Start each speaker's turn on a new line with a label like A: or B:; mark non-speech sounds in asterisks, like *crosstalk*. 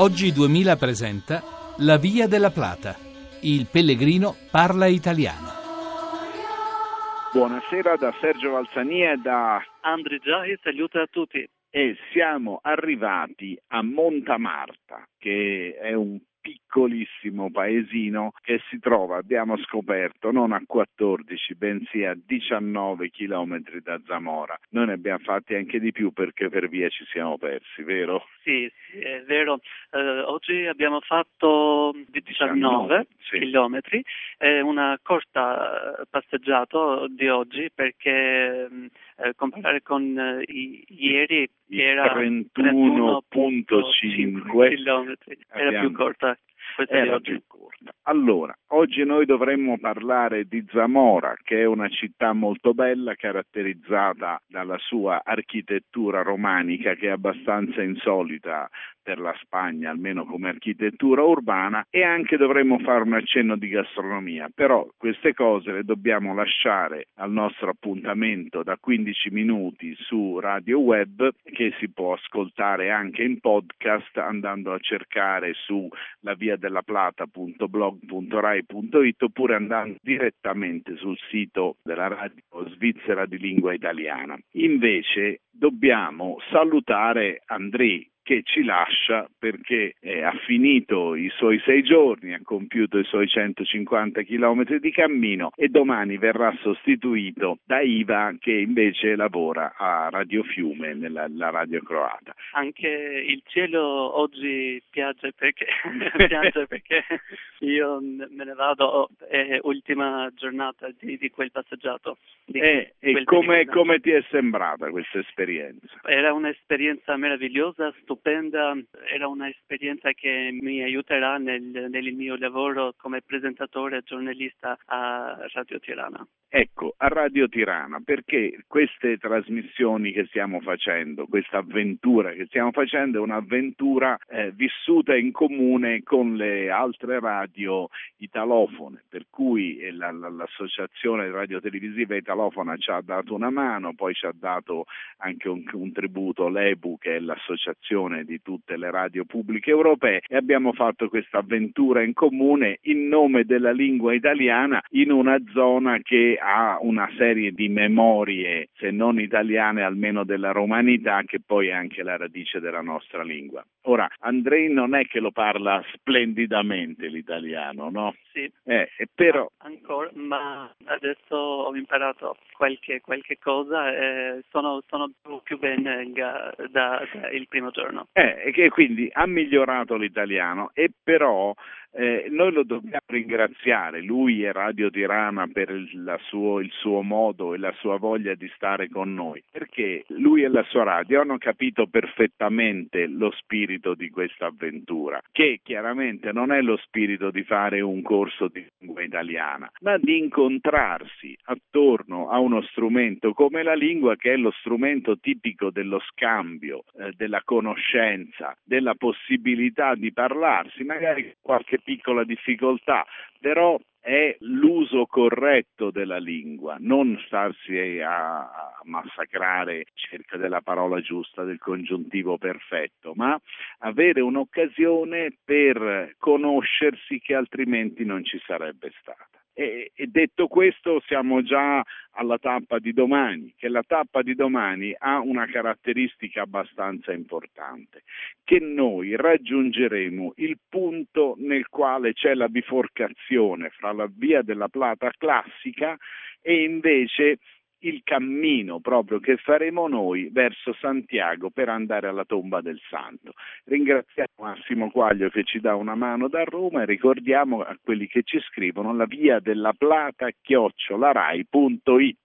A: Oggi 2000 presenta La Via della Plata. Il pellegrino parla italiano.
B: Buonasera da Sergio Valsania e da
C: Andri Giai, saluto a tutti.
B: E siamo arrivati a Montamarta, che è un piccolissimo paesino che si trova, abbiamo scoperto, non a 14 bensì a 19 chilometri da Zamora. Noi ne abbiamo fatti anche di più perché per via ci siamo persi, vero?
C: Sì, è vero. Eh, oggi abbiamo fatto 19, 19 sì. chilometri, è una corta passeggiata di oggi perché eh, comparare con eh, ieri era
B: 31.5
C: chilometri, era più corta.
B: Era più corta. Allora, oggi noi dovremmo parlare di Zamora, che è una città molto bella, caratterizzata dalla sua architettura romanica, che è abbastanza insolita per la Spagna, almeno come architettura urbana, e anche dovremmo fare un accenno di gastronomia. Però queste cose le dobbiamo lasciare al nostro appuntamento da 15 minuti su Radio Web, che si può ascoltare anche in podcast andando a cercare su la via della plata.blog.rai.it oppure andando direttamente sul sito della radio svizzera di lingua italiana. Invece dobbiamo salutare Andrei che ci lascia perché eh, ha finito i suoi sei giorni, ha compiuto i suoi 150 km di cammino e domani verrà sostituito da Iva che invece lavora a Radio Fiume, nella radio croata.
C: Anche il cielo oggi piace perché, *laughs* piace perché io me ne vado, è ultima giornata di, di quel passeggiato.
B: Di eh, e come, come ti è sembrata questa esperienza?
C: Era un'esperienza meravigliosa, stupenda stupenda, era un'esperienza che mi aiuterà nel, nel mio lavoro come presentatore e giornalista a Radio Tirana.
B: Ecco, a Radio Tirana, perché queste trasmissioni che stiamo facendo, questa avventura che stiamo facendo è un'avventura eh, vissuta in comune con le altre radio italofone, per cui eh, la, la, l'associazione radiotelevisiva italofona ci ha dato una mano, poi ci ha dato anche un, un tributo l'EBU che è l'associazione di tutte le radio pubbliche europee e abbiamo fatto questa avventura in comune in nome della lingua italiana in una zona che ha una serie di memorie, se non italiane, almeno della romanità, che poi è anche la radice della nostra lingua. Ora, Andrei non è che lo parla splendidamente l'italiano, no?
C: Sì.
B: Eh, però...
C: Ancora, ma adesso ho imparato qualche, qualche cosa e sono, sono più bene da, da, da il primo giorno.
B: Eh, e quindi ha migliorato l'italiano e però eh, noi lo dobbiamo ringraziare, lui e Radio Tirana per il suo, il suo, modo e la sua voglia di stare con noi, perché lui e la sua radio hanno capito perfettamente lo spirito di questa avventura, che chiaramente non è lo spirito di fare un corso di lingua italiana, ma di incontrarsi attorno a uno strumento come la lingua che è lo strumento tipico dello scambio, eh, della conoscenza, della possibilità di parlarsi, magari qualche piccola difficoltà, però è l'uso corretto della lingua, non starsi a, massacrare cerca della parola giusta, del congiuntivo perfetto, ma avere un'occasione per conoscersi che altrimenti non ci sarebbe stata. E, e, detto questo siamo già alla tappa di domani, che la tappa di domani ha una caratteristica abbastanza importante, che noi raggiungeremo il punto nel quale c'è la biforcazione fra la via della Plata classica e invece il cammino proprio che faremo noi verso Santiago per andare alla tomba del santo. Ringraziamo Massimo Quaglio che ci dà una mano da Roma e ricordiamo a quelli che ci scrivono la via della plata chiocciolarai.it.